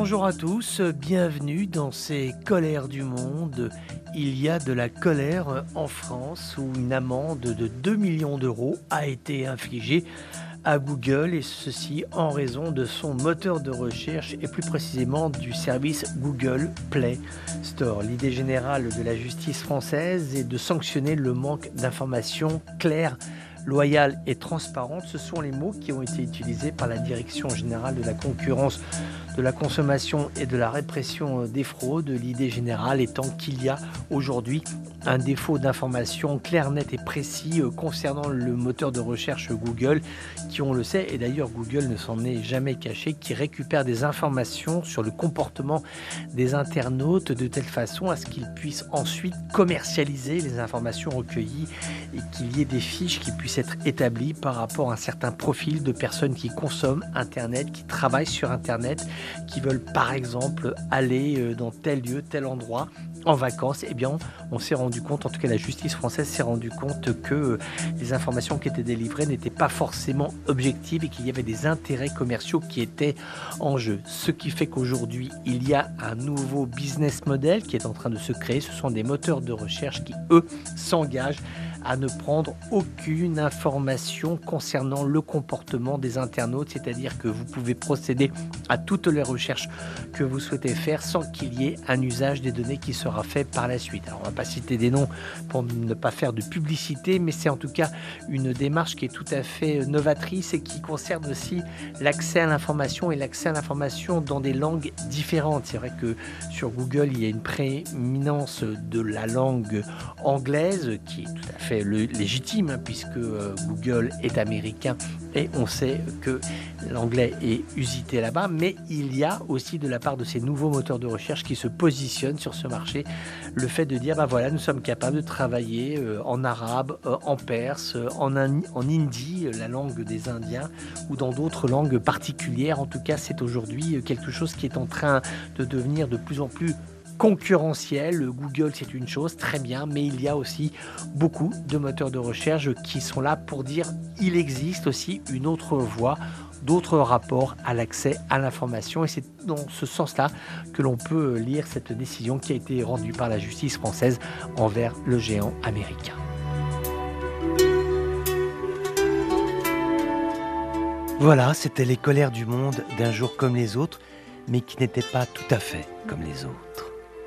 Bonjour à tous, bienvenue dans ces colères du monde. Il y a de la colère en France où une amende de 2 millions d'euros a été infligée à Google et ceci en raison de son moteur de recherche et plus précisément du service Google Play Store. L'idée générale de la justice française est de sanctionner le manque d'informations claires loyale et transparente, ce sont les mots qui ont été utilisés par la Direction générale de la concurrence, de la consommation et de la répression des fraudes. L'idée générale étant qu'il y a aujourd'hui un défaut d'information clair, net et précis euh, concernant le moteur de recherche Google, qui on le sait, et d'ailleurs Google ne s'en est jamais caché, qui récupère des informations sur le comportement des internautes de telle façon à ce qu'ils puissent ensuite commercialiser les informations recueillies et qu'il y ait des fiches qui puissent être établi par rapport à un certain profil de personnes qui consomment Internet, qui travaillent sur Internet, qui veulent par exemple aller euh, dans tel lieu, tel endroit en vacances, eh bien, on s'est rendu compte, en tout cas la justice française s'est rendu compte que euh, les informations qui étaient délivrées n'étaient pas forcément objectives et qu'il y avait des intérêts commerciaux qui étaient en jeu. Ce qui fait qu'aujourd'hui, il y a un nouveau business model qui est en train de se créer. Ce sont des moteurs de recherche qui, eux, s'engagent à ne prendre aucune information concernant le comportement des internautes, c'est-à-dire que vous pouvez procéder à toutes les recherches que vous souhaitez faire sans qu'il y ait un usage des données qui sera fait par la suite. Alors on va pas citer des noms pour ne pas faire de publicité, mais c'est en tout cas une démarche qui est tout à fait novatrice et qui concerne aussi l'accès à l'information et l'accès à l'information dans des langues différentes. C'est vrai que sur Google, il y a une prééminence de la langue anglaise qui est tout à fait légitime, hein, puisque euh, Google est américain et on sait que l'anglais est usité là-bas, mais il y a aussi de la part de ces nouveaux moteurs de recherche qui se positionnent sur ce marché le fait de dire, bah voilà, nous sommes capables de travailler euh, en arabe, euh, en perse, en, en hindi, la langue des Indiens, ou dans d'autres langues particulières. En tout cas, c'est aujourd'hui quelque chose qui est en train de devenir de plus en plus concurrentiel. Google, c'est une chose, très bien, mais il y a aussi beaucoup de moteurs de recherche qui sont là pour dire il existe aussi une autre voie d'autres rapports à l'accès à l'information. Et c'est dans ce sens-là que l'on peut lire cette décision qui a été rendue par la justice française envers le géant américain. Voilà, c'était les colères du monde d'un jour comme les autres, mais qui n'étaient pas tout à fait comme les autres.